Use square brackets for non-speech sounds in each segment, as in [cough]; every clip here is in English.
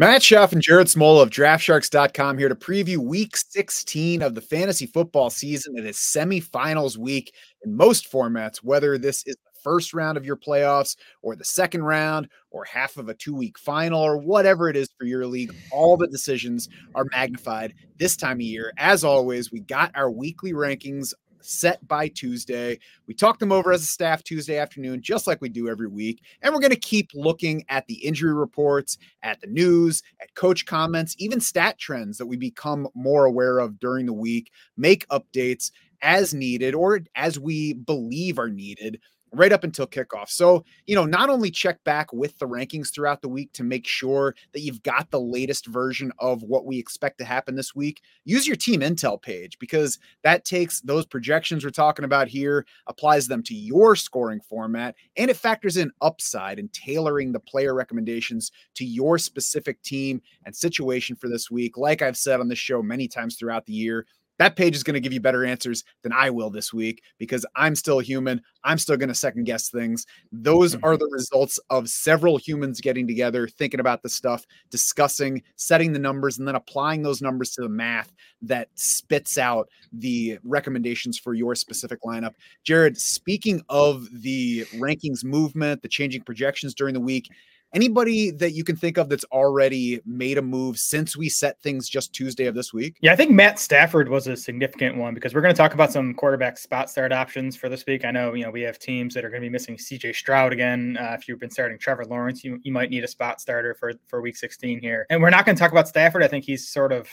Matt Schauf and Jared Smola of DraftSharks.com here to preview week 16 of the fantasy football season. It is semifinals week in most formats, whether this is the first round of your playoffs or the second round or half of a two week final or whatever it is for your league. All the decisions are magnified this time of year. As always, we got our weekly rankings set by Tuesday. We talk them over as a staff Tuesday afternoon, just like we do every week. And we're going to keep looking at the injury reports, at the news, at coach comments, even stat trends that we become more aware of during the week, make updates as needed or as we believe are needed right up until kickoff. So, you know, not only check back with the rankings throughout the week to make sure that you've got the latest version of what we expect to happen this week, use your team intel page because that takes those projections we're talking about here, applies them to your scoring format, and it factors in upside and tailoring the player recommendations to your specific team and situation for this week. Like I've said on this show many times throughout the year, that page is going to give you better answers than I will this week because I'm still human. I'm still going to second guess things. Those are the mm-hmm. results of several humans getting together, thinking about the stuff, discussing, setting the numbers, and then applying those numbers to the math that spits out the recommendations for your specific lineup. Jared, speaking of the rankings movement, the changing projections during the week, Anybody that you can think of that's already made a move since we set things just Tuesday of this week? Yeah, I think Matt Stafford was a significant one because we're going to talk about some quarterback spot start options for this week. I know, you know, we have teams that are going to be missing CJ Stroud again. Uh, if you've been starting Trevor Lawrence, you, you might need a spot starter for, for week 16 here. And we're not going to talk about Stafford. I think he's sort of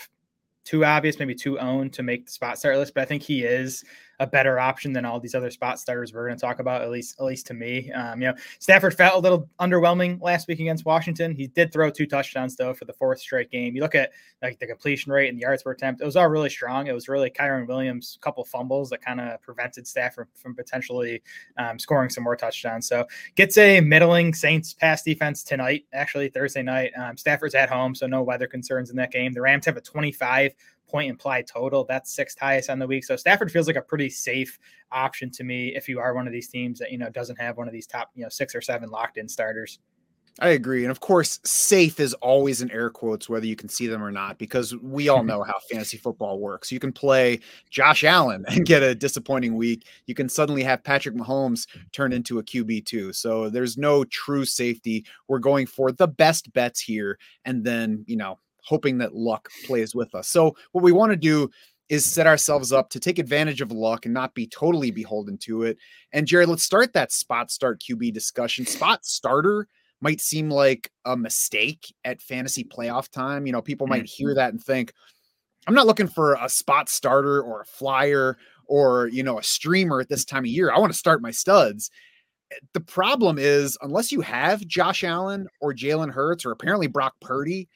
too obvious, maybe too owned to make the spot start list, but I think he is a better option than all these other spot starters we're going to talk about, at least at least to me. Um, you know, Stafford felt a little underwhelming last week against Washington. He did throw two touchdowns though for the fourth straight game. You look at like the completion rate and the yards per attempt; it was all really strong. It was really Kyren Williams' couple fumbles that kind of prevented Stafford from potentially um, scoring some more touchdowns. So gets a middling Saints pass defense tonight, actually Thursday night. Um, Stafford's at home, so no weather concerns in that game. The Rams have a 25 point implied total. That's sixth highest on the week. So Stafford feels like a pretty safe option to me if you are one of these teams that you know doesn't have one of these top you know six or seven locked in starters. I agree. And of course, safe is always in air quotes, whether you can see them or not, because we all [laughs] know how fantasy football works. You can play Josh Allen and get a disappointing week. You can suddenly have Patrick Mahomes turn into a QB2. So there's no true safety. We're going for the best bets here. And then, you know, hoping that luck plays with us. So, what we want to do is set ourselves up to take advantage of luck and not be totally beholden to it. And Jared, let's start that spot start QB discussion. Spot starter might seem like a mistake at fantasy playoff time. You know, people might hear mm-hmm. that and think, I'm not looking for a spot starter or a flyer or, you know, a streamer at this time of year. I want to start my studs. The problem is, unless you have Josh Allen or Jalen Hurts or apparently Brock Purdy,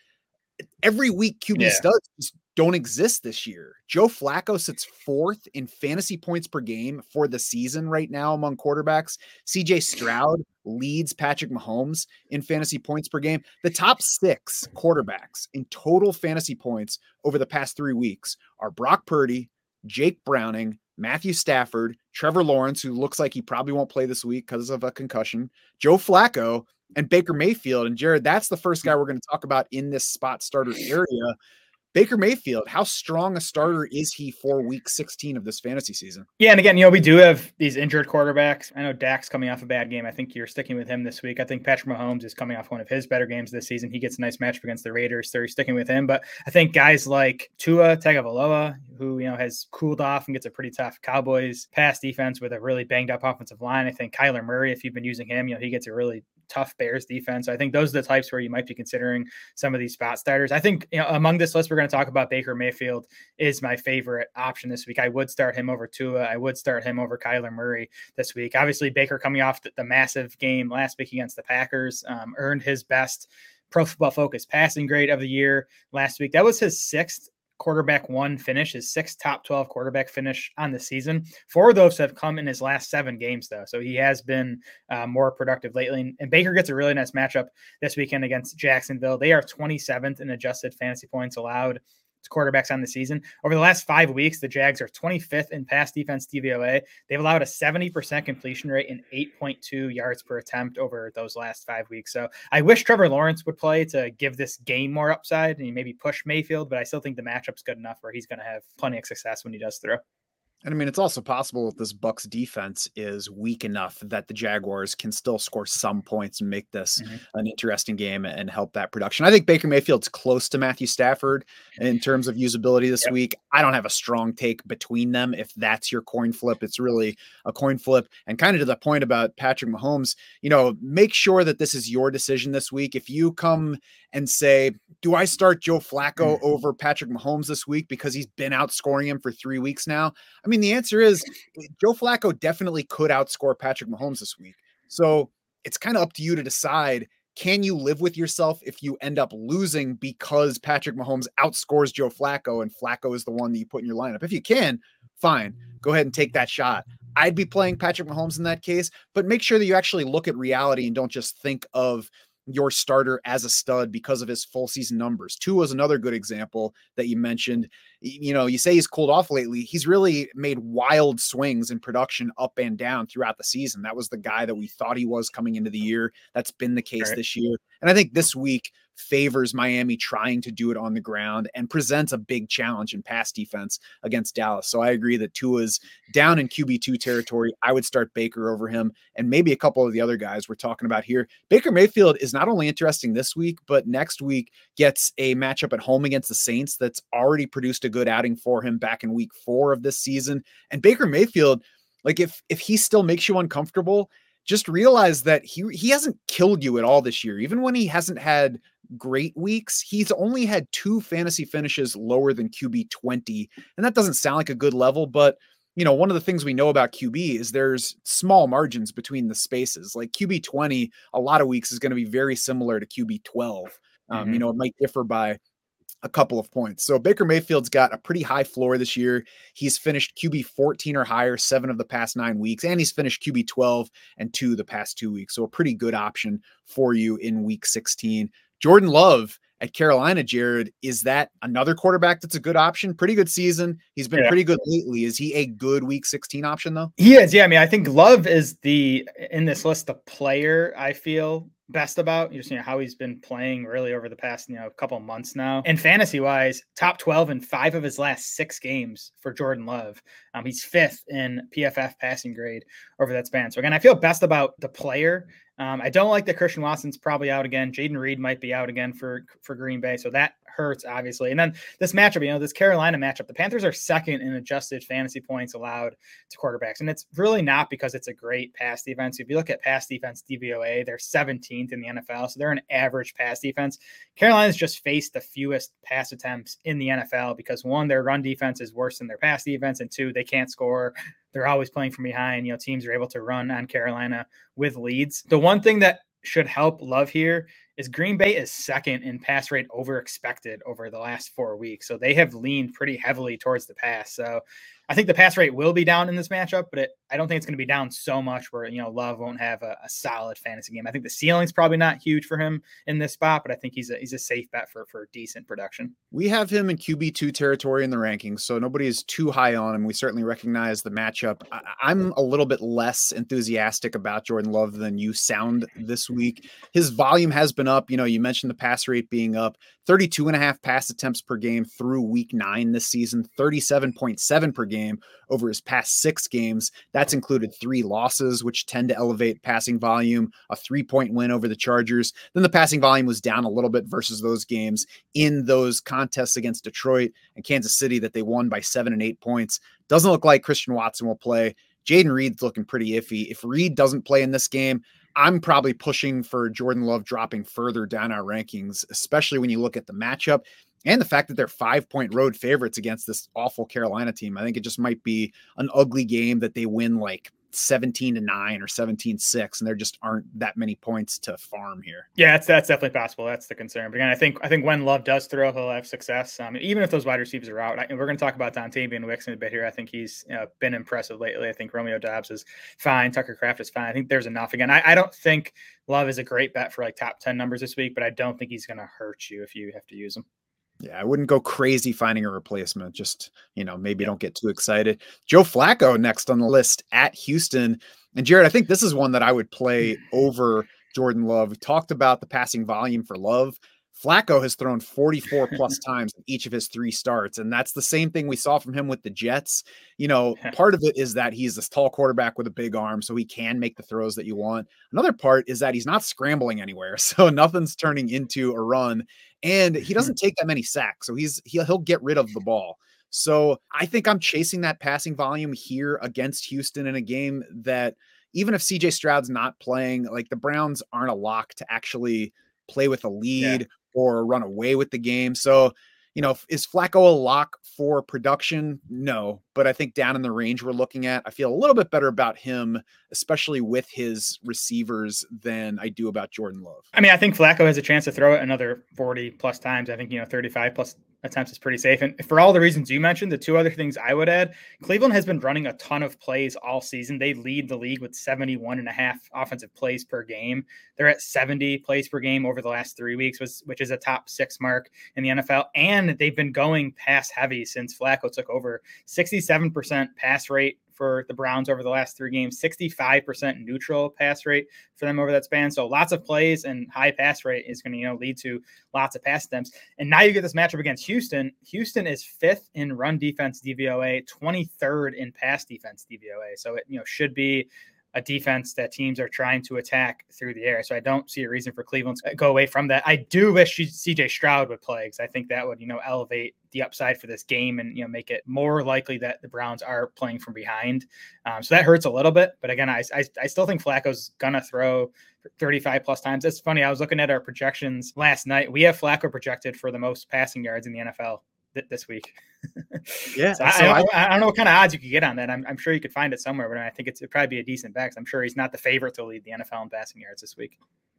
every week QB yeah. studs just don't exist this year. Joe Flacco sits fourth in fantasy points per game for the season right now among quarterbacks. CJ Stroud leads Patrick Mahomes in fantasy points per game. The top six quarterbacks in total fantasy points over the past three weeks are Brock Purdy, Jake Browning, Matthew Stafford, Trevor Lawrence, who looks like he probably won't play this week because of a concussion, Joe Flacco, and Baker Mayfield. And Jared, that's the first guy mm. we're going to talk about in this spot starter area. Baker Mayfield, how strong a starter is he for week 16 of this fantasy season? Yeah, and again, you know, we do have these injured quarterbacks. I know Dak's coming off a bad game. I think you're sticking with him this week. I think Patrick Mahomes is coming off one of his better games this season. He gets a nice matchup against the Raiders, so you're sticking with him. But I think guys like Tua Tagovailoa, who, you know, has cooled off and gets a pretty tough Cowboys pass defense with a really banged up offensive line. I think Kyler Murray, if you've been using him, you know, he gets a really tough Bears defense. So I think those are the types where you might be considering some of these spot starters. I think you know, among this list, we're going to talk about Baker Mayfield is my favorite option this week. I would start him over Tua. I would start him over Kyler Murray this week. Obviously, Baker coming off the, the massive game last week against the Packers um, earned his best Pro Football Focus passing grade of the year last week. That was his sixth quarterback one finish, his sixth top 12 quarterback finish on the season. Four of those have come in his last seven games, though. So he has been uh, more productive lately. And Baker gets a really nice matchup this weekend against Jacksonville. They are 27th in adjusted fantasy points allowed quarterbacks on the season. Over the last five weeks, the Jags are 25th in pass defense DVOA. They've allowed a 70% completion rate and 8.2 yards per attempt over those last five weeks. So I wish Trevor Lawrence would play to give this game more upside and maybe push Mayfield, but I still think the matchup's good enough where he's going to have plenty of success when he does throw. And I mean, it's also possible that this Bucks defense is weak enough that the Jaguars can still score some points and make this mm-hmm. an interesting game and help that production. I think Baker Mayfield's close to Matthew Stafford in terms of usability this yep. week. I don't have a strong take between them. If that's your coin flip, it's really a coin flip. And kind of to the point about Patrick Mahomes, you know, make sure that this is your decision this week. If you come and say, do I start Joe Flacco mm-hmm. over Patrick Mahomes this week because he's been outscoring him for three weeks now? I mean, the answer is Joe Flacco definitely could outscore Patrick Mahomes this week. So it's kind of up to you to decide can you live with yourself if you end up losing because Patrick Mahomes outscores Joe Flacco and Flacco is the one that you put in your lineup? If you can, fine, go ahead and take that shot. I'd be playing Patrick Mahomes in that case, but make sure that you actually look at reality and don't just think of your starter as a stud because of his full season numbers. Tua was another good example that you mentioned. You know, you say he's cooled off lately. He's really made wild swings in production up and down throughout the season. That was the guy that we thought he was coming into the year. That's been the case right. this year. And I think this week favors Miami trying to do it on the ground and presents a big challenge in pass defense against Dallas. So I agree that Tua's down in QB2 territory. I would start Baker over him and maybe a couple of the other guys we're talking about here. Baker Mayfield is not only interesting this week, but next week gets a matchup at home against the Saints that's already produced a good outing for him back in week four of this season. And Baker Mayfield, like if if he still makes you uncomfortable, just realize that he he hasn't killed you at all this year. Even when he hasn't had great weeks, he's only had two fantasy finishes lower than QB 20. And that doesn't sound like a good level, but you know, one of the things we know about QB is there's small margins between the spaces. Like QB 20, a lot of weeks is going to be very similar to QB 12. Um, mm-hmm. You know, it might differ by a couple of points. So Baker Mayfield's got a pretty high floor this year. He's finished QB 14 or higher seven of the past nine weeks, and he's finished QB 12 and two the past two weeks. So a pretty good option for you in week 16. Jordan Love at Carolina, Jared, is that another quarterback that's a good option? Pretty good season. He's been yeah. pretty good lately. Is he a good week 16 option though? He is. Yeah. I mean, I think Love is the in this list the player I feel best about just you know how he's been playing really over the past you know couple months now. And fantasy wise top 12 in five of his last six games for jordan love. Um, he's fifth in pff passing grade over that span. So again i feel best about the player. Um, I don't like that Christian Watson's probably out again. Jayden Reed might be out again for for Green Bay, so that hurts obviously. And then this matchup, you know, this Carolina matchup, the Panthers are second in adjusted fantasy points allowed to quarterbacks, and it's really not because it's a great pass defense. If you look at pass defense DVOA, they're 17th in the NFL, so they're an average pass defense. Carolina's just faced the fewest pass attempts in the NFL because one, their run defense is worse than their pass defense, and two, they can't score they're always playing from behind. You know, teams are able to run on Carolina with leads. The one thing that should help Love here is Green Bay is second in pass rate over expected over the last four weeks. So they have leaned pretty heavily towards the pass. So I think the pass rate will be down in this matchup, but it, I don't think it's going to be down so much where, you know, Love won't have a, a, solid fantasy game. I think the ceiling's probably not huge for him in this spot, but I think he's a, he's a safe bet for, for decent production. We have him in QB2 territory in the rankings, so nobody is too high on him. We certainly recognize the matchup. I, I'm a little bit less enthusiastic about Jordan Love than you sound this week. His volume has been up. You know, you mentioned the pass rate being up 32 and a half pass attempts per game through week nine this season, 37.7 per game over his past six games. That's included three losses, which tend to elevate passing volume, a three point win over the Chargers. Then the passing volume was down a little bit versus those games in those contests against Detroit and Kansas City that they won by seven and eight points. Doesn't look like Christian Watson will play. Jayden Reed's looking pretty iffy. If Reed doesn't play in this game, I'm probably pushing for Jordan Love dropping further down our rankings, especially when you look at the matchup and the fact that they're five point road favorites against this awful Carolina team. I think it just might be an ugly game that they win like 17 to 9 or 17 6 and there just aren't that many points to farm here. Yeah that's that's definitely possible. That's the concern. But again i think i think when love does throw he'll have success um, even if those wide receivers are out and we're going to talk about Dontayvion Wicks in a bit here. I think he's you know, been impressive lately. I think Romeo Doubs is fine. Tucker Kraft is fine. I think there's enough. Again i, I don't think love is a great bet for like top 10 numbers this week but i don't think he's going to hurt you if you have to use him Yeah, I wouldn't go crazy finding a replacement. Just, you know, maybe don't get too excited. Joe Flacco next on the list at Houston. And Jared, I think this is one that I would play [laughs] over Jordan Love. We talked about the passing volume for Love. Flacco has thrown 44 [laughs] plus times in each of his three starts. And that's the same thing we saw from him with the Jets. You know, [laughs] part of it is that he's this tall quarterback with a big arm, so he can make the throws that you want. Another part is that he's not scrambling anywhere. [laughs] So nothing's turning into a run. And he doesn't take that many sacks. So he's he'll, he'll get rid of the ball. So I think I'm chasing that passing volume here against Houston in a game that even if CJ Stroud's not playing, like the Browns aren't a lock to actually play with a lead yeah. Or run away with the game. So, you know, is Flacco a lock for production? No, but I think down in the range we're looking at, I feel a little bit better about him, especially with his receivers, than I do about Jordan Love. I mean, I think Flacco has a chance to throw it another 40 plus times. I think, you know, 35 plus attempts is pretty safe. And for all the reasons you mentioned, the two other things I would add Cleveland has been running a ton of plays all season. They lead the league with 71 and a half offensive plays per game. They're at 70 plays per game over the last three weeks, which is a top six mark in the NFL. And they've been going pass heavy since Flacco took over 67% pass rate for the Browns over the last three games, 65% neutral pass rate for them over that span. So lots of plays and high pass rate is going to, you know, lead to lots of pass attempts. And now you get this matchup against Houston. Houston is fifth in run defense DVOA, 23rd in pass defense DVOA. So it, you know, should be a defense that teams are trying to attack through the air. So I don't see a reason for Cleveland to go away from that. I do wish CJ Stroud would play because I think that would, you know, elevate the upside for this game and, you know, make it more likely that the Browns are playing from behind. Um, so that hurts a little bit. But again, I, I, I still think Flacco's going to throw 35 plus times. It's funny. I was looking at our projections last night. We have Flacco projected for the most passing yards in the NFL th- this week. [laughs] yeah, so so I, I, I, don't know what kind of odds you could get on that. I'm, I'm sure you could find it somewhere, but I think it's it'd probably be a decent bet. I'm sure he's not the favorite to lead the NFL in passing yards this week.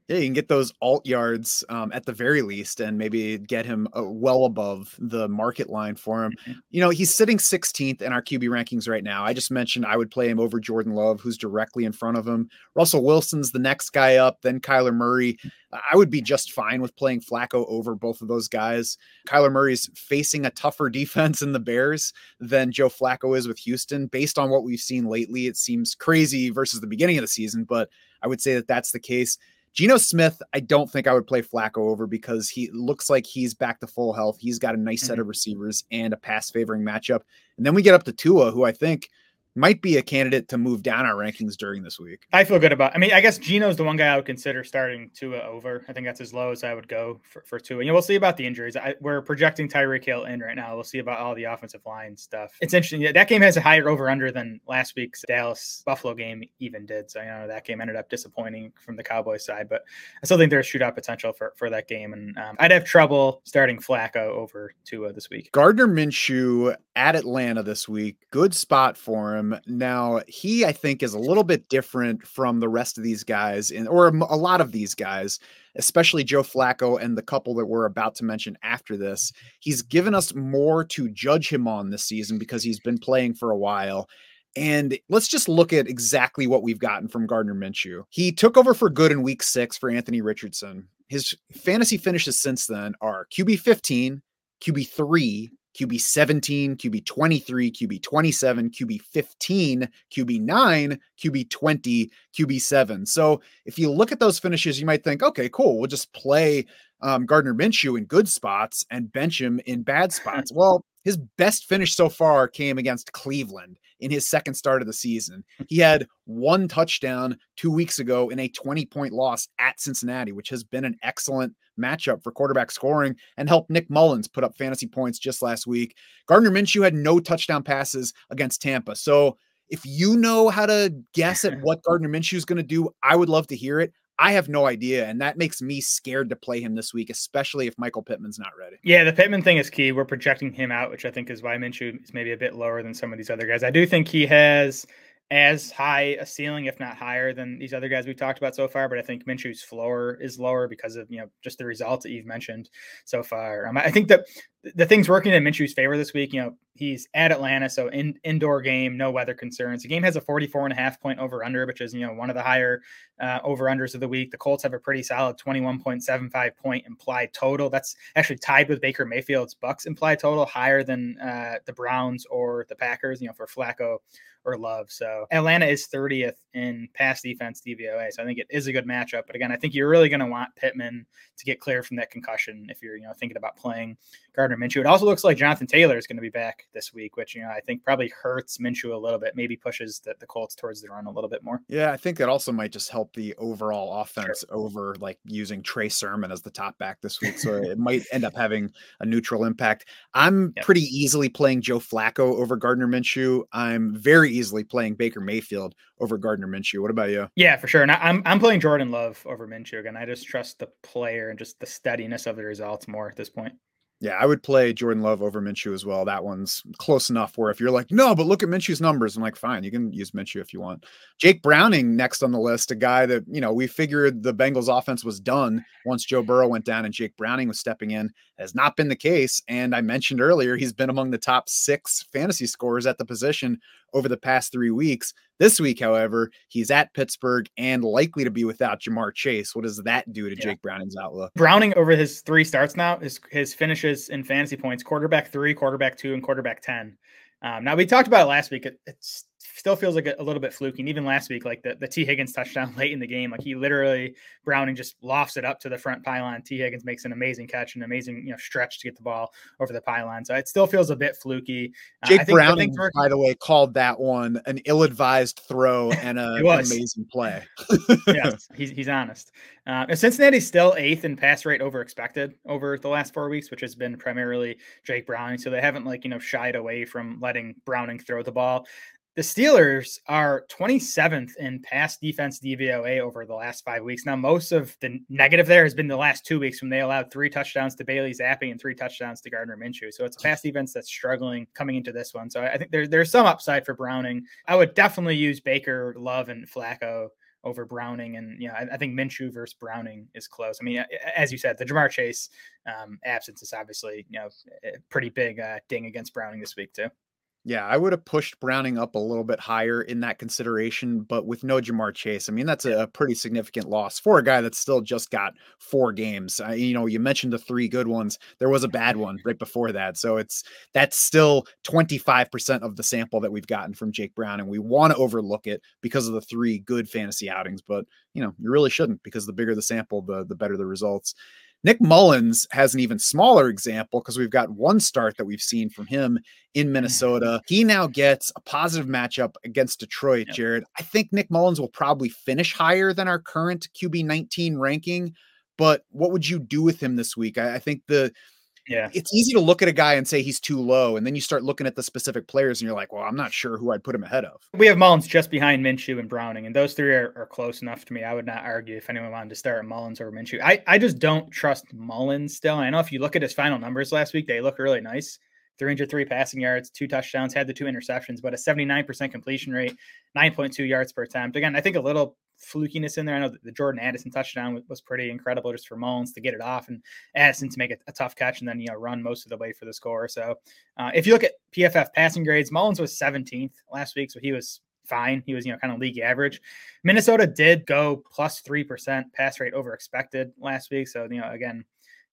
Yeah, you can get those alt yards um, at the very least, and maybe get him uh, well above the market line for him. Mm-hmm. You know, he's sitting 16th in our QB rankings right now. I just mentioned I would play him over Jordan Love, who's directly in front of him. Russell Wilson's the next guy up, then Kyler Murray. I would be just fine with playing Flacco over both of those guys. Kyler Murray's facing a tougher [laughs] defense in the Bears than Joe Flacco is with Houston. Based on what we've seen lately, it seems crazy versus the beginning of the season, but I would say that that's the case. Geno Smith, I don't think I would play Flacco over because he looks like he's back to full health. He's got a nice mm-hmm. set of receivers and a pass favoring matchup. And then we get up to Tua, who I think might be a candidate to move down our rankings during this week. I feel good about. I mean, I guess Geno's the one guy I would consider starting Tua over. I think that's as low as I would go for, for Tua. And we'll see about the injuries. I, we're projecting Tyreek Hill in right now. We'll see about all the offensive line stuff. It's interesting. Yeah, that game has a higher over under than last week's Dallas Buffalo game even did. So you know that game ended up disappointing from the Cowboys side, but I still think there's shootout potential for for that game. And um, I'd have trouble starting Flacco over Tua this week. Gardner Minshew at Atlanta this week. Good spot for him. Um, now, he, I think, is a little bit different from the rest of these guys, in, or a lot of these guys, especially Joe Flacco and the couple that we're about to mention after this. He's given us more to judge him on this season because he's been playing for a while. And let's just look at exactly what we've gotten from Gardner Minshew. He took over for good in week six for Anthony Richardson. His fantasy finishes since then are QB 15, QB 3, QB 17, QB 23, QB 27, QB 15, QB 9, QB 20, QB 7. So if you look at those finishes, you might think, okay, cool, we'll just play um, Gardner Minshew in good spots and bench him in bad [laughs] spots. Well, his best finish so far came against Cleveland in his second start of the season. Hmm. He had one touchdown two weeks ago in a 20 point loss at Cincinnati, which has been an excellent matchup for quarterback scoring and helped Nick Mullens put up fantasy points just last week. Gardner Minshew had no touchdown passes against Tampa. So if you know how to guess at [laughs] what Gardner Minshew is going to do, I would love to hear it. I have no idea, and that makes me scared to play him this week, especially if Michael Pittman's not ready. Yeah, the Pittman thing is key. We're projecting him out, which I think is why Minshew is maybe a bit lower than some of these other guys. I do think he has as high a ceiling, if not higher, than these other guys we've talked about so far. But I think Minshew's floor is lower because of you know just the results that you've mentioned so far. Um, I think that the things working in Minshew's favor this week, you know, He's at Atlanta, so in, indoor game, no weather concerns. The game has a 44 and a half point over under, which is, you know, one of the higher uh, over unders of the week. The Colts have a pretty solid 21.75 point implied total. That's actually tied with Baker Mayfield's Bucks implied total, higher than uh, the Browns or the Packers, you know, for Flacco or Love. So Atlanta is 30th in pass defense DVOA. So I think it is a good matchup. But again, I think you're really going to want Pittman to get clear from that concussion if you're, you know, thinking about playing Gardner Minshew. It also looks like Jonathan Taylor is going to be back this week, which, you know, I think probably hurts Minshew a little bit, maybe pushes the, the Colts towards the run a little bit more. Yeah, I think that also might just help the overall offense sure. over like using Trey Sermon as the top back this week. So it might end up having a neutral impact. I'm yep. pretty easily playing Joe Flacco over Gardner Minshew. I'm very easily playing Baker Mayfield over Gardner Minshew. What about you? Yeah, for sure. And I'm I'm playing Jordan Love over Minshew again. I just trust the player and just the steadiness of the results more at this point. Yeah, I would play Jordan Love over Minshew as well. That one's close enough where if you're like, no, but look at Minshew's numbers, I'm like, fine, you can use Minshew if you want. Jake Browning next on the list, a guy that, you know, we figured the Bengals offense was done once Joe Burrow went down and Jake Browning was stepping in. Has not been the case. And I mentioned earlier, he's been among the top six fantasy scorers at the position over the past three weeks. This week, however, he's at Pittsburgh and likely to be without Ja'Marr Chase. What does that do to yeah. Jake Browning's outlook? Browning over his three starts now, his, his finishes in fantasy points quarterback three, quarterback two, and quarterback 10. Um, now, we talked about it last week. It, it's still feels like a, a, little bit fluky. And even last week, like the, the Tee Higgins touchdown [laughs] late in the game, like he literally Browning just lofts it up to the front pylon. Tee Higgins makes an amazing catch, an amazing you know stretch to get the ball over the pylon. So it still feels a bit fluky. Uh, Jake uh, Browning, for, by the way, called that one an ill-advised throw [laughs] and a, an amazing play. yes, [laughs] he's, he's honest. Uh, Cincinnati's still eighth in pass rate over expected over the last four weeks, which has been primarily Jake Browning. So they haven't like you know shied away from letting Browning throw the ball. The Steelers are 27th in pass defense DVOA over the last five weeks. Now, most of the negative there has been the last two weeks when they allowed three touchdowns to Bailey Zappe and three touchdowns to Gardner Minshew. So it's a pass defense that's struggling coming into this one. So I think there, there's some upside for Browning. I would definitely use Baker, Love, and Flacco over Browning. And, you know, I, I, think Minshew versus Browning is close. I mean, as you said, the Ja'Marr Chase um, absence is obviously, you know, pretty big uh, ding against Browning this week, too. Yeah, I would have pushed Browning up a little bit higher in that consideration, but with no Ja'Marr Chase, I mean that's a pretty significant loss for a guy that's still just got four games. Uh, you know, you mentioned the three good ones. There was a bad one [laughs] right before that, so it's that's still twenty five percent of the sample that we've gotten from Jake Brown, and we want to overlook it because of the three good fantasy outings. But you know, you really shouldn't because the bigger the sample, the the better the results. Nick Mullens has an even smaller example because we've got one start that we've seen from him in. Minnesota. He now gets a positive matchup against Detroit, yep. Jared. I think Nick Mullens will probably finish higher than our current QB 19 ranking. But what would you do with him this week? I, I think the yeah. It's easy to look at a guy and say he's too low. And then you start looking at the specific players and you're like, well, I'm not sure who I'd put him ahead of. We have Mullens just behind Minshew and Browning. And those three are, are close enough to me. I would not argue if anyone wanted to start Mullens or Minshew. I, I just don't trust Mullens still. And I know if you look at his final numbers last week, they look really nice. 303 passing yards, two touchdowns, had the two interceptions, but a 79% completion rate, 9.2 yards per attempt. Again, I think a little flukiness in there. I know the Jordan Addison touchdown was, pretty incredible just for Mullens to get it off and Addison to make a, a, tough catch and then you know run most of the way for the score. So uh, if you look at PFF passing grades, Mullens was 17th last week, so he was fine. He was you know kind of league average. Minnesota did go plus plus three percent pass rate over expected last week, so you know again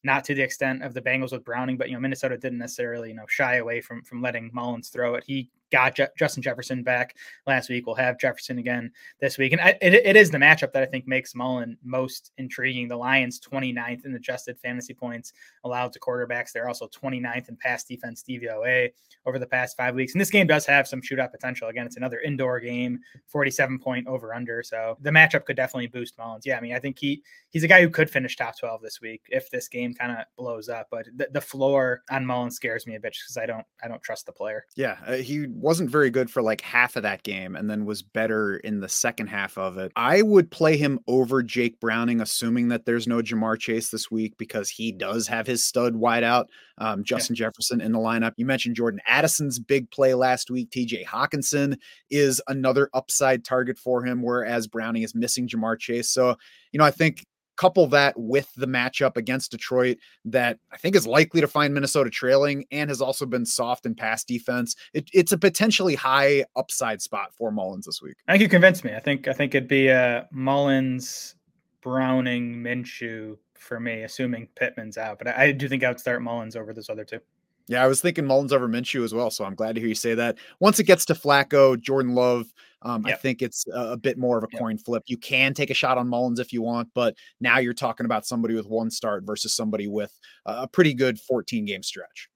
not to the extent of the Bengals with Browning, but you know Minnesota didn't necessarily you know shy away from from letting Mullens throw it. He got Je- Justin Jefferson back last week. We'll have Jefferson again this week. And I, it, it is the matchup that I think makes Mullen most intriguing. The Lions 29th in adjusted fantasy points allowed to quarterbacks. They're also 29th in pass defense DVOA over the past five weeks. And this game does have some shootout potential. Again, it's another indoor game, 47 point over under. So the matchup could definitely boost Mullens. Yeah, I mean, I think he he's a guy who could finish top 12 this week if this game kind of blows up. But the, the floor on Mullens scares me a bit because I don't I don't trust the player. Yeah, uh, he wasn't very good for like half of that game and then was better in the second half of it. I would play him over Jake Browning, assuming that there's no Ja'Marr Chase this week because he does have his stud wide out, um, Justin yeah. Jefferson in the lineup. You mentioned Jordan Addison's big play last week. TJ Hockenson is another upside target for him, whereas Browning is missing Ja'Marr Chase. So, you know, I think couple that with the matchup against Detroit that I think is likely to find Minnesota trailing and has also been soft in pass defense. It, it's a potentially high upside spot for Mullens this week. I think you convinced me. I think I think it'd be uh, a Mullens, Browning, Minshew for me, assuming Pittman's out. But I, I do think I would start Mullens over those other two. Yeah, I was thinking Mullens over Minshew as well. So I'm glad to hear you say that. Once it gets to Flacco, Jordan Love, um, yep. I think it's a, a, bit more of a yep. coin flip. You can take a shot on Mullens if you want, but now you're talking about somebody with one start versus somebody with a pretty good 14 game stretch.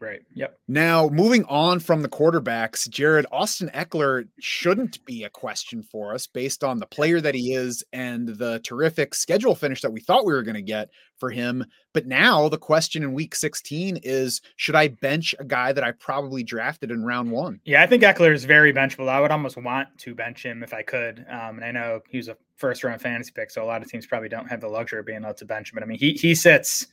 Right. Yep. Now, moving on from the quarterbacks, Jared Austin Ekeler shouldn't be a question for us based on the player that he is and the terrific schedule finish that we thought we were going to get for him. But now the question in week 16 is should I bench a guy that I probably drafted in round one? Yeah, I think Ekeler is very benchable. I would almost want to bench him if I could. Um, and I know he was a first round fantasy pick, so a lot of teams probably don't have the luxury of being able to bench him. But I mean, he, he sits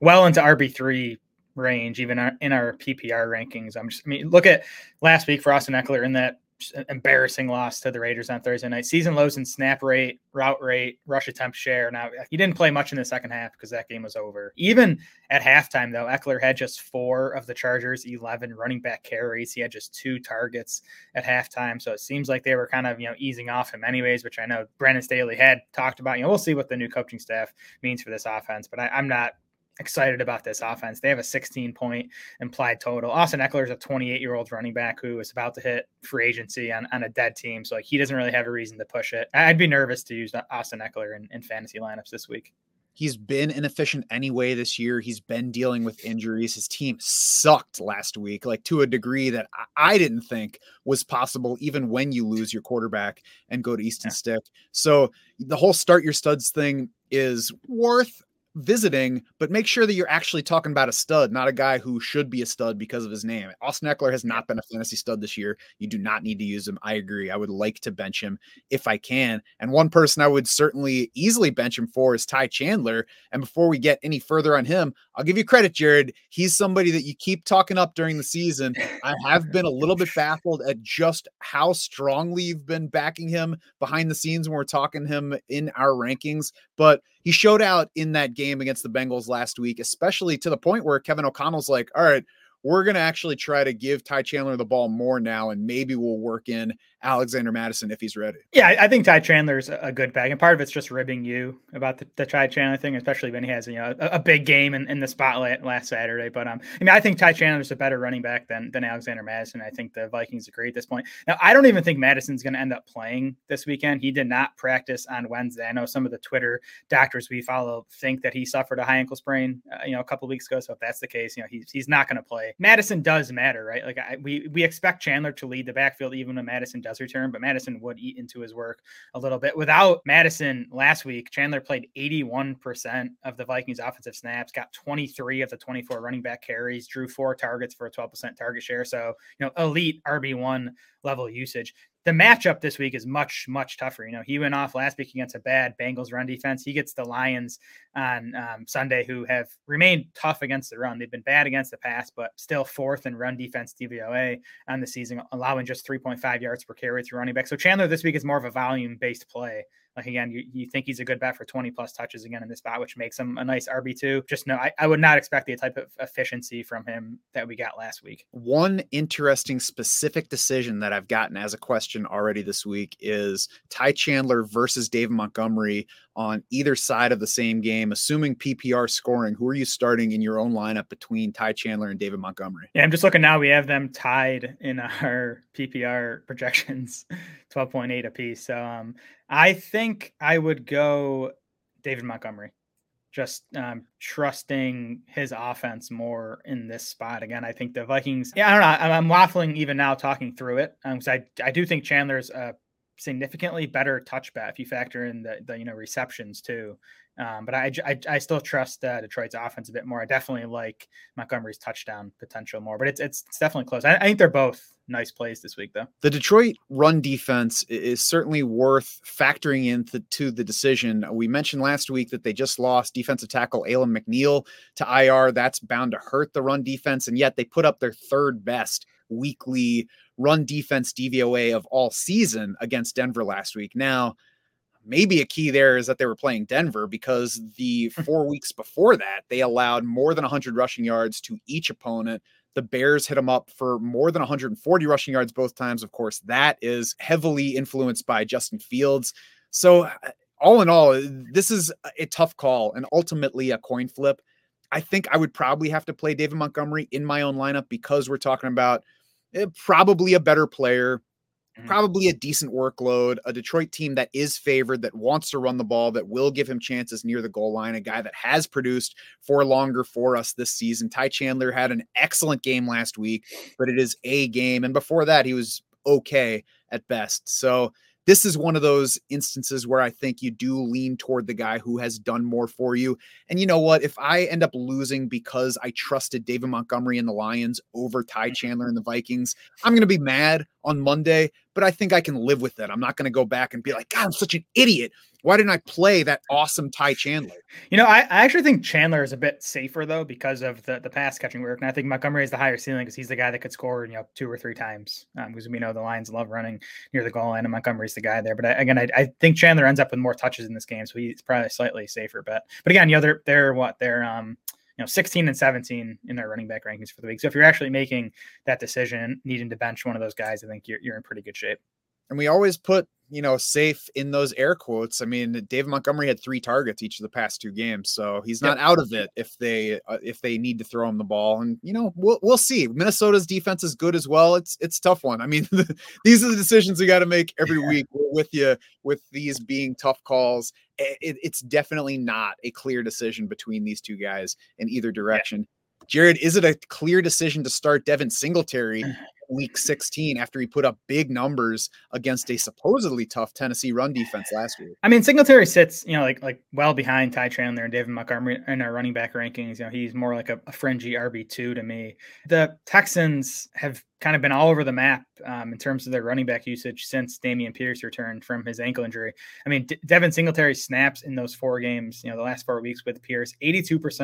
well into RB3 range, even in our PPR rankings. I'm just, I mean, look at last week for Austin Ekeler in that embarrassing loss to the Raiders on Thursday night. Season lows in snap rate, route rate, rush attempt share. Now he didn't play much in the second half because that game was over. Even at halftime, though, Ekeler had just four of the Chargers' eleven running back carries. He had just two targets at halftime. So it seems like they were kind of you know easing off him anyways, which I know Brandon Staley had talked about. You know, we'll see what the new coaching staff means for this offense, but I, I'm not excited about this offense. They have a 16 point implied total. Austin Ekeler is a 28 year old running back who is about to hit free agency on, on a dead team. So like he doesn't really have a reason to push it. I'd be nervous to use Austin Ekeler in, in fantasy lineups this week. He's been inefficient anyway this year. He's been dealing with injuries. His team sucked last week, like to a degree that I didn't think was possible, even when you lose your quarterback and go to Easton yeah. Stick. So the whole start your studs thing is worth visiting, but make sure that you're actually talking about a stud, not a guy who should be a stud because of his name. Austin Ekeler has not been a fantasy stud this year. You do not need to use him. I agree. I would like to bench him if I can. And one person I would certainly easily bench him for is Ty Chandler. And before we get any further on him, I'll give you credit, Jared. He's somebody that you keep talking up during the season. I have [laughs] been a little bit baffled at just how strongly you've been backing him behind the scenes when we're talking him in our rankings. But he showed out in that game against the Bengals last week, especially to the point where Kevin O'Connell's like, all right, we're going to actually try to give Ty Chandler the ball more now, and maybe we'll work in Alexander Mattison if he's ready. Yeah, I think Ty Chandler's a good back, and part of it's just ribbing you about the, the Ty Chandler thing, especially when he has you know a, a big game in, in, the spotlight last Saturday. But um, I mean, I think Ty Chandler's a better running back than than Alexander Mattison. I think the Vikings agree at this point. Now, I don't even think Mattison's going to end up playing this weekend. He did not practice on Wednesday. I know some of the Twitter doctors we follow think that he suffered a high ankle sprain, uh, you know, a couple weeks ago. So if that's the case, you know, he's he's not going to play. Mattison does matter, right? Like I, we we expect Chandler to lead the backfield even when Mattison does return, but Mattison would eat into his work a little bit. Without Mattison last week, Chandler played 81% of the Vikings offensive snaps, got 23 of the 24 running back carries, drew four targets for a 12% target share. So, you know, elite RB1 level usage the matchup this week is much much tougher. You know, he went off last week against a bad Bengals run defense. He gets the Lions on um, Sunday, who have remained tough against the run. They've been bad against the pass, but still fourth in run defense DVOA on the season, allowing just 3.5 yards per carry through running back. So Chandler this week is more of a volume based play. Like again, you, you think he's a good bet for 20 plus touches again in this spot, which makes him a nice RB2. Just no, I, I would not expect the type of efficiency from him that we got last week. One interesting specific decision that I've gotten as a question already this week is Ty Chandler versus David Montgomery on either side of the same game, assuming PPR scoring, who are you starting in your own lineup between Ty Chandler and David Montgomery? Yeah, I'm just looking now. We have them tied in our [laughs] PPR projections, 12.8 apiece. So um, I think I would go David Montgomery. Just um, trusting his offense more in this spot. Again, I think the Vikings. Yeah, I don't know. I'm, I'm waffling even now talking through it because um, I I do think Chandler's a significantly better touch if you factor in the, the you know receptions too. Um, but I, I, I still trust uh, Detroit's offense a bit more. I definitely like Montgomery's touchdown potential more, but it's it's, it's definitely close. I, I, think they're both nice plays this week, though. The Detroit run defense is certainly worth factoring into to the decision. We mentioned last week that they just lost defensive tackle Alim McNeill to IR. That's bound to hurt the run defense, and yet they put up their third best weekly run defense DVOA of all season against Denver last week. Now, maybe a key there is that they were playing Denver because the Hmm. four weeks before that, they allowed more than 100 rushing yards to each opponent. The Bears hit them up for more than 140 rushing yards both times. Of course, that is heavily influenced by Justin Fields. So, uh, all in all, this is a tough call and ultimately a coin flip. I think I would probably have to play David Montgomery in my own lineup because we're talking about probably a better player, Mhm. probably a decent workload, a Detroit team that is favored, that wants to run the ball, that will give him chances near the goal line, a guy that has produced for longer for us this season. Ty Chandler had an excellent game last week, but it is a game. And before that, he was okay at best. So this is one of those instances where I think you do lean toward the guy who has done more for you. And you know what? If I end up losing because I trusted David Montgomery and the Lions over Ty mm-hmm. Chandler and the Vikings, I'm going to be mad on Monday, but I think I can live with it. I'm not going to go back and be like, God, I'm such an idiot. Why didn't I play that awesome Ty Chandler? You know, I, I actually think Chandler is a bit safer though because of the, the pass catching work, and I think Montgomery is the higher ceiling because he's the guy that could score you know two or three times. Um, because we know the Lions love running near the goal line, and Montgomery's the guy there. But I, again, I, I think Chandler ends up with more touches in this game, so he's probably slightly safer bet. But again, you know, they're they're what they're um you know 16 and 17 in their running back rankings for the week. So if you're actually making that decision, needing to bench one of those guys, I think you're you're in pretty good shape. And we always put, you know, safe in those air quotes. I mean, David Montgomery had three targets each of the past two games, so he's not out of it if they uh, if they need to throw him the ball. And you know, we'll we'll see. Minnesota's defense is good as well. It's it's a tough one. I mean, [laughs] these are the decisions we got to make every week. We're with you with these being tough calls. It, it's definitely not a clear decision between these two guys in either direction. Yeah. Jared, is it a clear decision to start Devin Singletary [clears throat] week 16 after he put up big numbers against a supposedly tough Tennessee run defense last week. I mean, Singletary sits, you know, like like well behind Ty Chandler and David Montgomery in our running back rankings. You know, he's more like a, a fringy RB two to me. The Texans have kind of been all over the map um, in terms of their running back usage since Dameon Pierce returned from his ankle injury. I mean, Devin Singletary snaps in those four games, you know, the last four weeks with Pierce, 82%.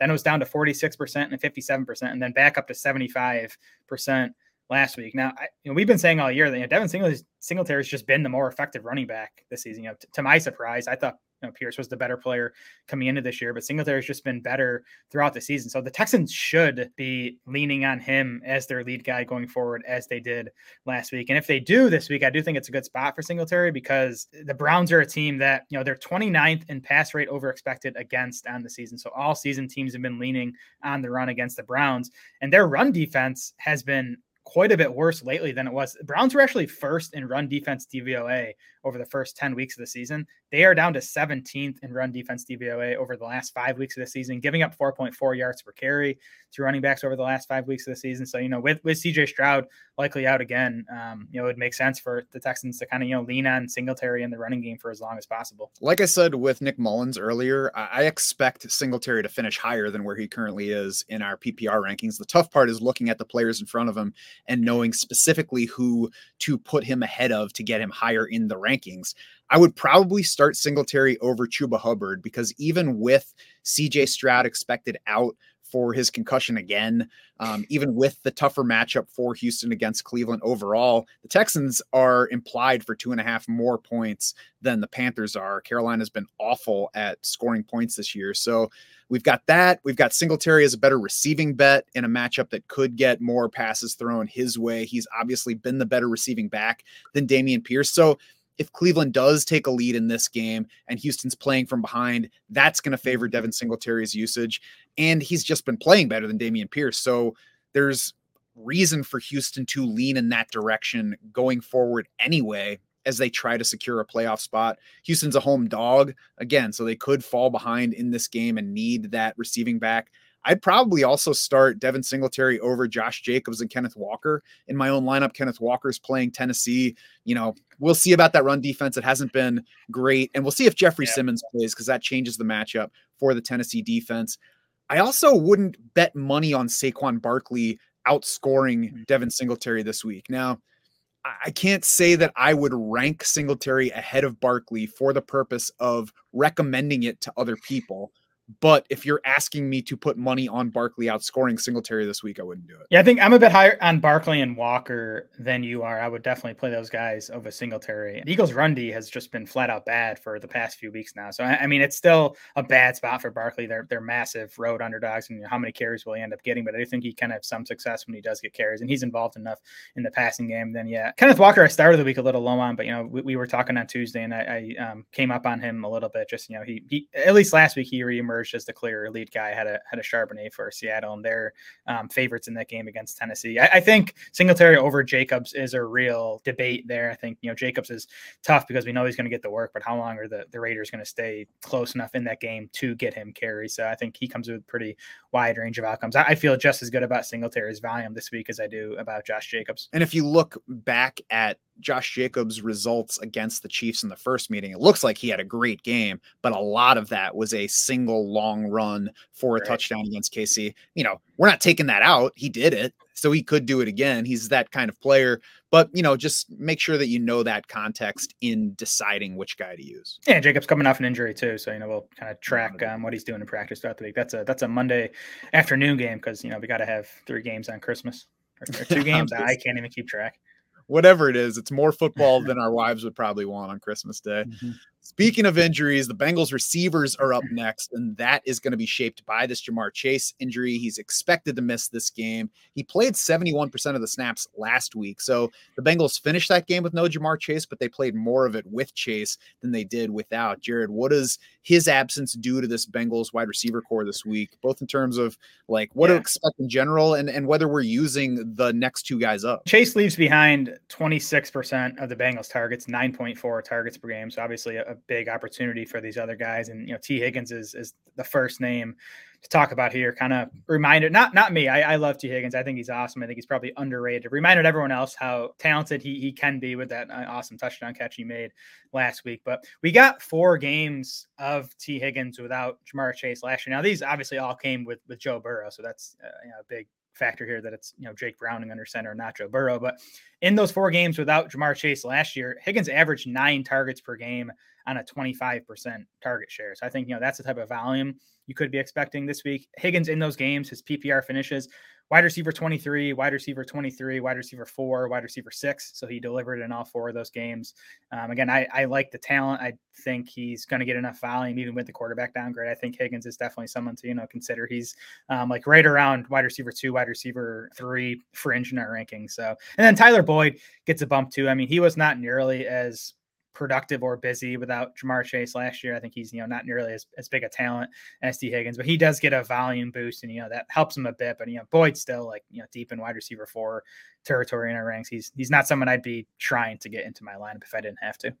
Then it was down to 46% and 57%, and then back up to 75% last week. Now, I, you know, we've been saying all year that you know, Devin Singletary, Singletary's just been the more effective running back this season. You know, t- to my surprise, I thought you know, Pierce was the better player coming into this year, but Singletary's just been better throughout the season. So the Texans should be leaning on him as their lead guy going forward, as they did last week. And if they do this week, I do think it's a good spot for Singletary because the Browns are a team that, you know, they're 29th in pass rate over expected against on the season. So all season teams have been leaning on the run against the Browns, and their run defense has been quite a bit worse lately than it was. Browns were actually first in run defense DVOA over the first 10 weeks of the season. They are down to 17th in run defense DVOA over the last five weeks of the season, giving up 4.4 yards per carry to running backs over the last five weeks of the season. So, you know, with, with CJ Stroud likely out again, um, you know, it makes sense for the Texans to kind of, you know, lean on Singletary in the running game for as long as possible. Like I said with Nick Mullens earlier, I expect Singletary to finish higher than where he currently is in our PPR rankings. The tough part is looking at the players in front of him and knowing specifically who to put him ahead of to get him higher in the rankings. I would probably start Singletary over Chuba Hubbard because even with CJ Stroud expected out for his concussion again, um, even with the tougher matchup for Houston against Cleveland overall, the Texans are implied for two and a half more points than the Panthers are. Carolina's been awful at scoring points this year. So we've got that. We've got Singletary as a better receiving bet in a matchup that could get more passes thrown his way. He's obviously been the better receiving back than Dameon Pierce. So if Cleveland does take a lead in this game and Houston's playing from behind, that's going to mm-hmm. favor Devin Singletary's usage. And he's just been playing better than Dameon Pierce. So there's reason for Houston to lean in that direction going forward anyway as they try to secure a playoff spot. Houston's a home dog again, so they could fall behind in this game and need that receiving back. I'd probably also start Devin Singletary over Josh Jacobs and Kenneth Walker in my own lineup. Kenneth Walker's playing Tennessee. You know, we'll see about that run defense. It hasn't been great. And we'll see if Jeffery yeah. Simmons plays because that changes the matchup for the Tennessee defense. I also wouldn't bet money on Saquon Barkley outscoring hmm. Devin Singletary this week. Now, I can't say that I would rank Singletary ahead of Barkley for the purpose of recommending it to other people But if you're asking me to put money on Barkley outscoring Singletary this week, I wouldn't do it. Yeah, I think I'm a bit higher on Barkley and Walker than you are. I would definitely play those guys over Singletary. The Eagles' run D has just been flat out bad for the past few weeks now. So I, mean, it's still a bad spot for Barkley. They're they're massive road underdogs, and how many carries will he end up getting? But I do think he kind of have some success when he does get carries, and he's involved enough in the passing game. Then yeah, Kenneth Walker, I started the week a little low on, but you know, we, we were talking on Tuesday, and I, I um, came up on him a little bit. Just you know, he, he at least last week he reemerged as the clear lead guy. Had a had a Charbonnet for Seattle, and they're um, favorites in that game against Tennessee. I, I, think Singletary over Jacobs is a real debate there. I think you know Jacobs is tough because we know he's going to get the work, but how long are the the Raiders going to stay close enough in that game to get him carry? So I think he comes with pretty wide range of outcomes. I, I feel just as good about Singletary's volume this week as I do about Josh Jacobs. And if you look back at Josh Jacobs' results against the Chiefs in the first meeting, it looks like he had a great game, but a lot of that was a single long run for a right. touchdown against KC. You know, we're not taking that out. He did it, so he could do it again. He's that kind of player, but you know, just make sure that you know that context in deciding which guy to use. Yeah, Jacobs coming off an injury too, so you know we'll kind of track um, what he's doing in practice throughout the week. That's a that's a Monday afternoon game because you know we got to have three games on Christmas or, or [laughs] two games. I can't even keep track whatever it is, it's more football [laughs] than our wives would probably want on Christmas Day. Mm-hmm. Speaking of injuries, the Bengals receivers are up next, and that is going to be shaped by this Ja'Marr Chase injury. He's expected to miss this game. He played 71% of the snaps last week. So the Bengals finished that game with no Ja'Marr Chase, but they played more of it with Chase than they did without. Jared, what does his absence do to this Bengals wide receiver corps this week, both in terms of like what yeah. to expect in general and, and whether we're using the next two guys up? Chase leaves behind 26% of the Bengals targets, 9.4 targets per game. So obviously a big opportunity for these other guys. And you know, Tee Higgins is is the first name to talk about here. Kind of reminded not not me. I, I love Tee Higgins. I think he's awesome. I think he's probably underrated. Reminded everyone else how talented he he can be with that uh, awesome touchdown catch he made last week. But we got four games of Tee Higgins without Ja'Marr Chase last year. Now these obviously all came with with Joe Burrow, so that's uh, you know, a big factor here that it's you know Jake Browning under center, not Joe Burrow. But in those four games without Ja'Marr Chase last year, Higgins averaged nine targets per game on a 25% target share. So I think, you know, that's the type of volume you could be expecting this week. Higgins in those games, his PPR finishes wide receiver 23, wide receiver 23, wide receiver four, wide receiver six. So he delivered in all four of those games. Um, again, I, I like the talent. I think he's going to get enough volume even with the quarterback downgrade. I think Higgins is definitely someone to, you know, consider. He's um, like right around wide receiver two, wide receiver three fringe in our ranking. So, and then Tyler Boyd gets a bump too. I mean, he was not nearly as productive or busy without Ja'Marr Chase last year. I think he's, you know, not nearly as, as big a talent as Tee Higgins, but he does get a volume boost and, you know, that helps him a bit. But, you know, Boyd's still like, you know, deep in wide receiver four territory in our ranks. He's, he's not someone I'd be trying to get into my lineup if I didn't have to.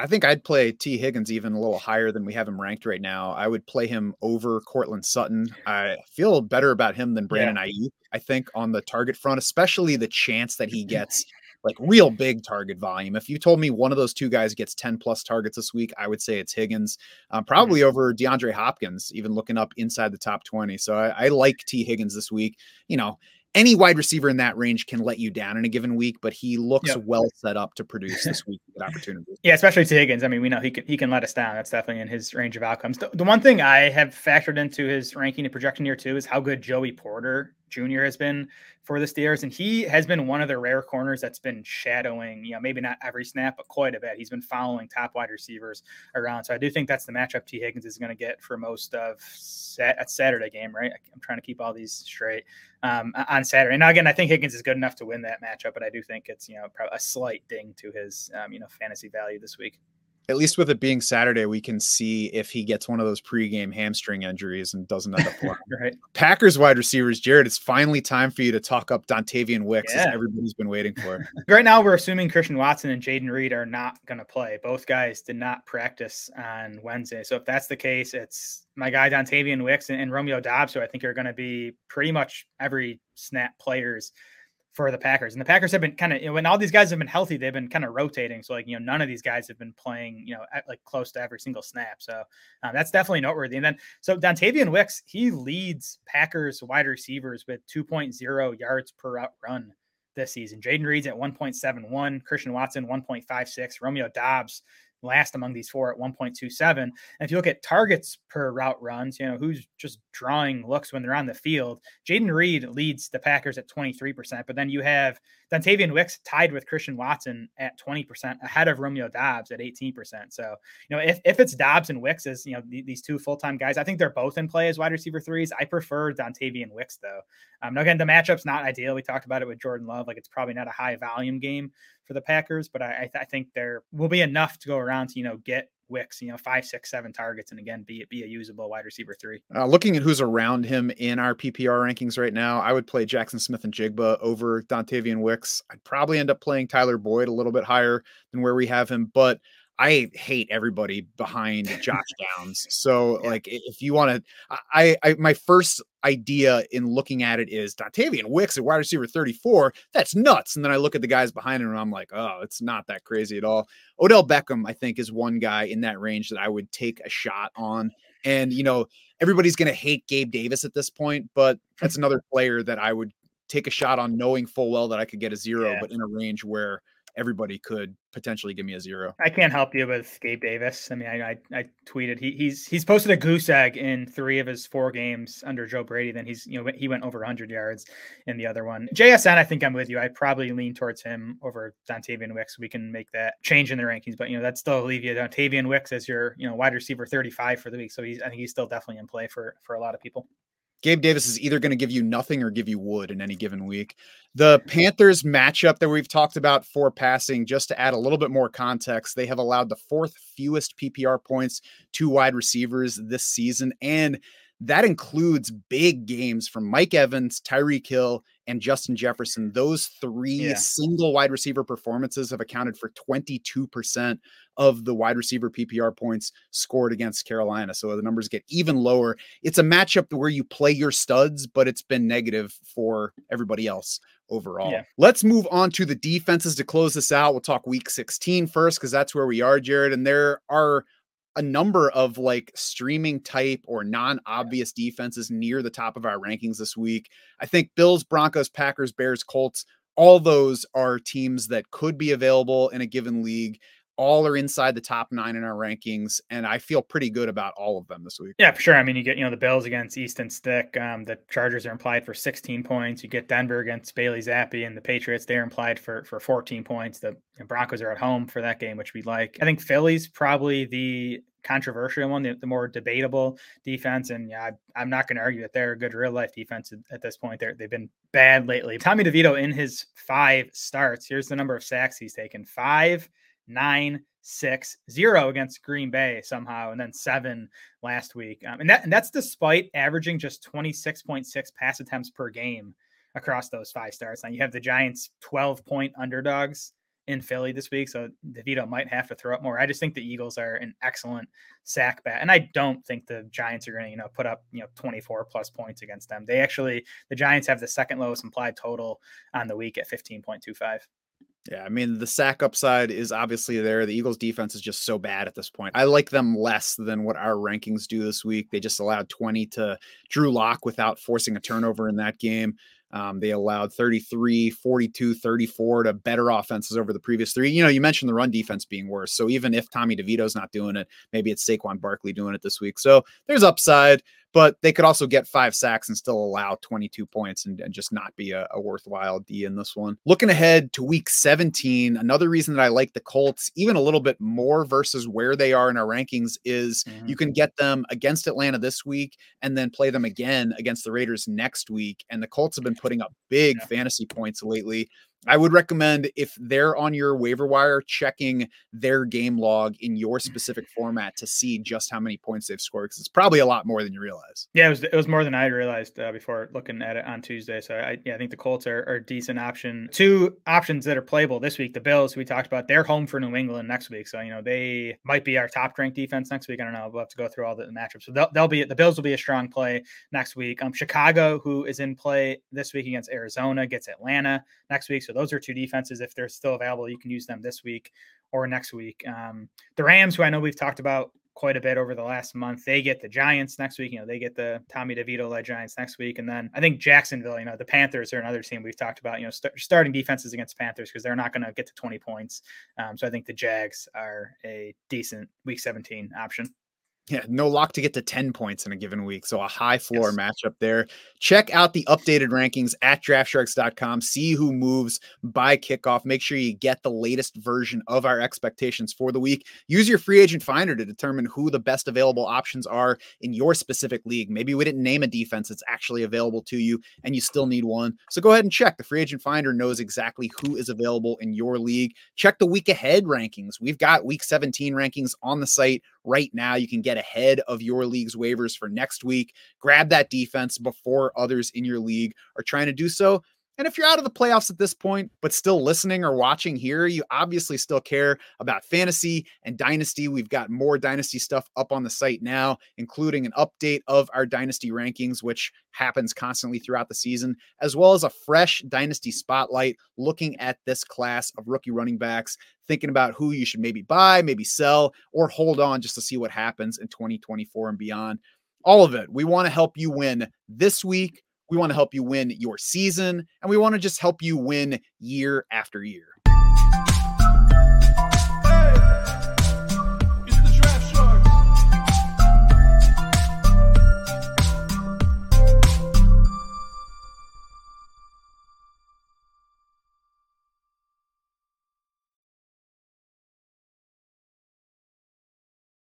I think I'd play Tee Higgins even a little higher than we have him ranked right now. I would play him over Courtland Sutton. I feel better about him than Brandon yeah. I think, on the target front, especially the chance that he [laughs] gets like real big target volume. If you told me one of those two guys gets 10 plus targets this week, I would say it's Higgins, um, probably mm-hmm. over DeAndre Hopkins, even looking up inside the top 20. So I, I like Tee Higgins this week. You know, any wide receiver in that range can let you down in a given week, but he looks yep. well set up to produce this week with opportunities. [laughs] Yeah, especially to Higgins. I mean, we know he can he can let us down. That's definitely in his range of outcomes. The, the one thing I have factored into his ranking and projection here too is how good Joey Porter Jr. has been for the Steelers, and he has been one of the rare corners that's been shadowing, you know, maybe not every snap, but quite a bit. He's been following top wide receivers around. So I do think that's the matchup Tee Higgins is going to get for most of sat- Saturday game, right? I'm trying to keep all these straight um, on Saturday. Now, again, I think Higgins is good enough to win that matchup, but I do think it's, you know, a slight ding to his, um, you know, fantasy value this week at least with it being Saturday, we can see if he gets one of those pregame hamstring injuries and doesn't end up [laughs] playing. right. Packers wide receivers, Jared, it's finally time for you to talk up Dontayvion Wicks yeah. as everybody's been waiting for. [laughs] right now, we're assuming Christian Watson and Jayden Reed are not going to play. Both guys did not practice on Wednesday. So if that's the case, it's my guy Dontayvion Wicks and, and Romeo Doubs, who I think are going to be pretty much every snap players for the Packers. And the Packers have been kind of, you know, when all these guys have been healthy, they've been kind of rotating. So, like, you know, none of these guys have been playing, you know, at, like close to every single snap. So um, that's definitely noteworthy. And then, so Dontayvion Wicks, he leads Packers wide receivers with 2.0 yards per out run this season. Jayden Reed's at 1.71, Christian Watson 1.56, Romeo Doubs last among these four at 1.27. And if you look at targets per route runs, you know, who's just drawing looks when they're on the field, Jayden Reed leads the Packers at 23%. But then you have Dontayvion Wicks tied with Christian Watson at 20%, ahead of Romeo Doubs at 18%. So, you know, if, if it's Doubs and Wicks as, you know, th- these two full time guys, I think they're both in play as wide receiver threes. I prefer Dontayvion Wicks, though. Um, again, the matchup's not ideal. We talked about it with Jordan Love. Like, it's probably not a high volume game for the Packers, but I, I, th- I think there will be enough to go around to, you know, get Wicks, you know, five, six, seven targets, and again, be be a usable wide receiver three. Uh, looking at who's around him in our PPR rankings right now, I would play Jaxon Smith-Njigba over Dontayvion Wicks. I'd probably end up playing Tyler Boyd a little bit higher than where we have him, but I hate everybody behind Josh Downs. So yeah. like if you want to I, I my first idea in looking at it is Dontayvion Wicks at wide receiver 34. That's nuts. And then I look at the guys behind him and I'm like, oh, it's not that crazy at all. Odell Beckham, I think, is one guy in that range that I would take a shot on. And you know, everybody's gonna hate Gabe Davis at this point, but that's [laughs] another player that I would take a shot on knowing full well that I could get a zero, yeah. but in a range where everybody could potentially give me a zero. I can't help you with Gabe Davis. I mean, I, I, I tweeted he, he's he's posted a goose egg in three of his four games under Joe Brady. Then he's you know he went over 100 yards in the other one. JSN, I think I'm with you. I probably lean towards him over Dontayvion Wicks. We can make that change in the rankings, but you know that still leave you Dontayvion Wicks as your you know wide receiver 35 for the week. So he's I think he's still definitely in play for for a lot of people. Gabe Davis is either going to give you nothing or give you wood in any given week. The mm-hmm. Panthers matchup that we've talked about for passing, just to add a little bit more context, they have allowed the fourth fewest PPR points to wide receivers this season. And that includes big games from Mike Evans, Tyreek Hill, and Justin Jefferson. Those three yeah. single wide receiver performances have accounted for 22% of the wide receiver PPR points scored against Carolina. So the numbers get even lower. It's a matchup where you play your studs, but it's been negative for everybody else overall. Yeah. Let's move on to the defenses to close this out. We'll talk week 16 first because that's where we are, Jared. And there are a number of like streaming type or non-obvious defenses near the top of our rankings this week. I think Bills, Broncos, Packers, Bears, Colts, all those are teams that could be available in a given league all are inside the top nine in our rankings, and I feel pretty good about all of them this week. Yeah, for sure. I mean, you get you know the Bills against Easton Stick. Um, the Chargers are implied for 16 points. You get Denver against Bailey Zappe, and the Patriots they're implied for for 14 points. The Broncos are at home for that game, which we like. I think Philly's probably the controversial one, the, the more debatable defense. And yeah, I, am not going to argue that they're a good real life defense at, at this point. They're, they've been bad lately. Tommy DeVito in his five starts. Here's the number of sacks he's taken: five nine, six, zero against Green Bay somehow, and then seven last week. Um, and that and that's despite averaging just 26.6 pass attempts per game across those five starts. Now you have the Giants 12 point underdogs in Philly this week, so DeVito might have to throw up more. I just think the Eagles are an excellent sack bat, and I don't think the Giants are going to you know put up you know 24 plus points against them. They actually the Giants have the second lowest implied total on the week at 15.25. Yeah, I mean the sack upside is obviously there. The Eagles defense is just so bad at this point. I like them less than what our rankings do this week. They just allowed 20 to Drew Lock without forcing a turnover in that game. Um, they allowed 33, 42, 34 to better offenses over the previous three. You know, you mentioned the run defense being worse. So even if Tommy DeVito's not doing it, maybe it's Saquon Barkley doing it this week. So there's upside but they could also get five sacks and still allow 22 points and, and just not be a, a, worthwhile D in this one. Looking ahead to week 17, another reason that I like the Colts even a little bit more versus where they are in our rankings is mm-hmm. you can get them against Atlanta this week and then play them again against the Raiders next week. And the Colts have been putting up big yeah. fantasy points lately. I would recommend if they're on your waiver wire, checking their game log in your specific format to see just how many points they've scored because it's probably a lot more than you realize. Yeah, it was it was more than I realized uh, before looking at it on Tuesday. So I yeah, I think the Colts are, are a decent option. Two options that are playable this week. The Bills we talked about, they're home for New England next week, so you know they might be our top ranked defense next week. I don't know. We'll have to go through all the matchups. So they'll, they'll be the Bills will be a strong play next week. Um, Chicago, who is in play this week against Arizona, gets Atlanta next week. So those are two defenses. If they're still available, you can use them this week or next week. Um, the Rams, who I know we've talked about quite a bit over the last month. They get the Giants next week. You know, they get the Tommy DeVito led Giants next week. And then I think Jacksonville, you know, the Panthers are another team we've talked about, you know, st- starting defenses against Panthers because they're not going to get to 20 points. Um, so I think the Jags are a decent week 17 option. Yeah, no lock to get to 10 points in a given week. So a high floor yes. matchup there. Check out the updated rankings at draftsharks.com. See who moves by kickoff. Make sure you get the latest version of our expectations for the week. Use your free agent finder to determine who the best available options are in your specific league. Maybe we didn't name a defense that's actually available to you and you still need one. So go ahead and check. The free agent finder knows exactly who is available in your league. Check the week ahead rankings. We've got week 17 rankings on the site right now. You can get ahead of your league's waivers for next week. Grab that defense before others in your league are trying to do so. And if you're out of the playoffs at this point, but still listening or watching here, you obviously still care about fantasy and dynasty. We've got more dynasty stuff up on the site now, including an update of our dynasty rankings, which happens constantly throughout the season, as well as a fresh dynasty spotlight looking at this class of rookie running backs, thinking about who you should maybe buy, maybe sell, or hold on just to see what happens in 2024 and beyond. All of it. We want to help you win this week we want to help you win your season, and we want to just help you win year after year.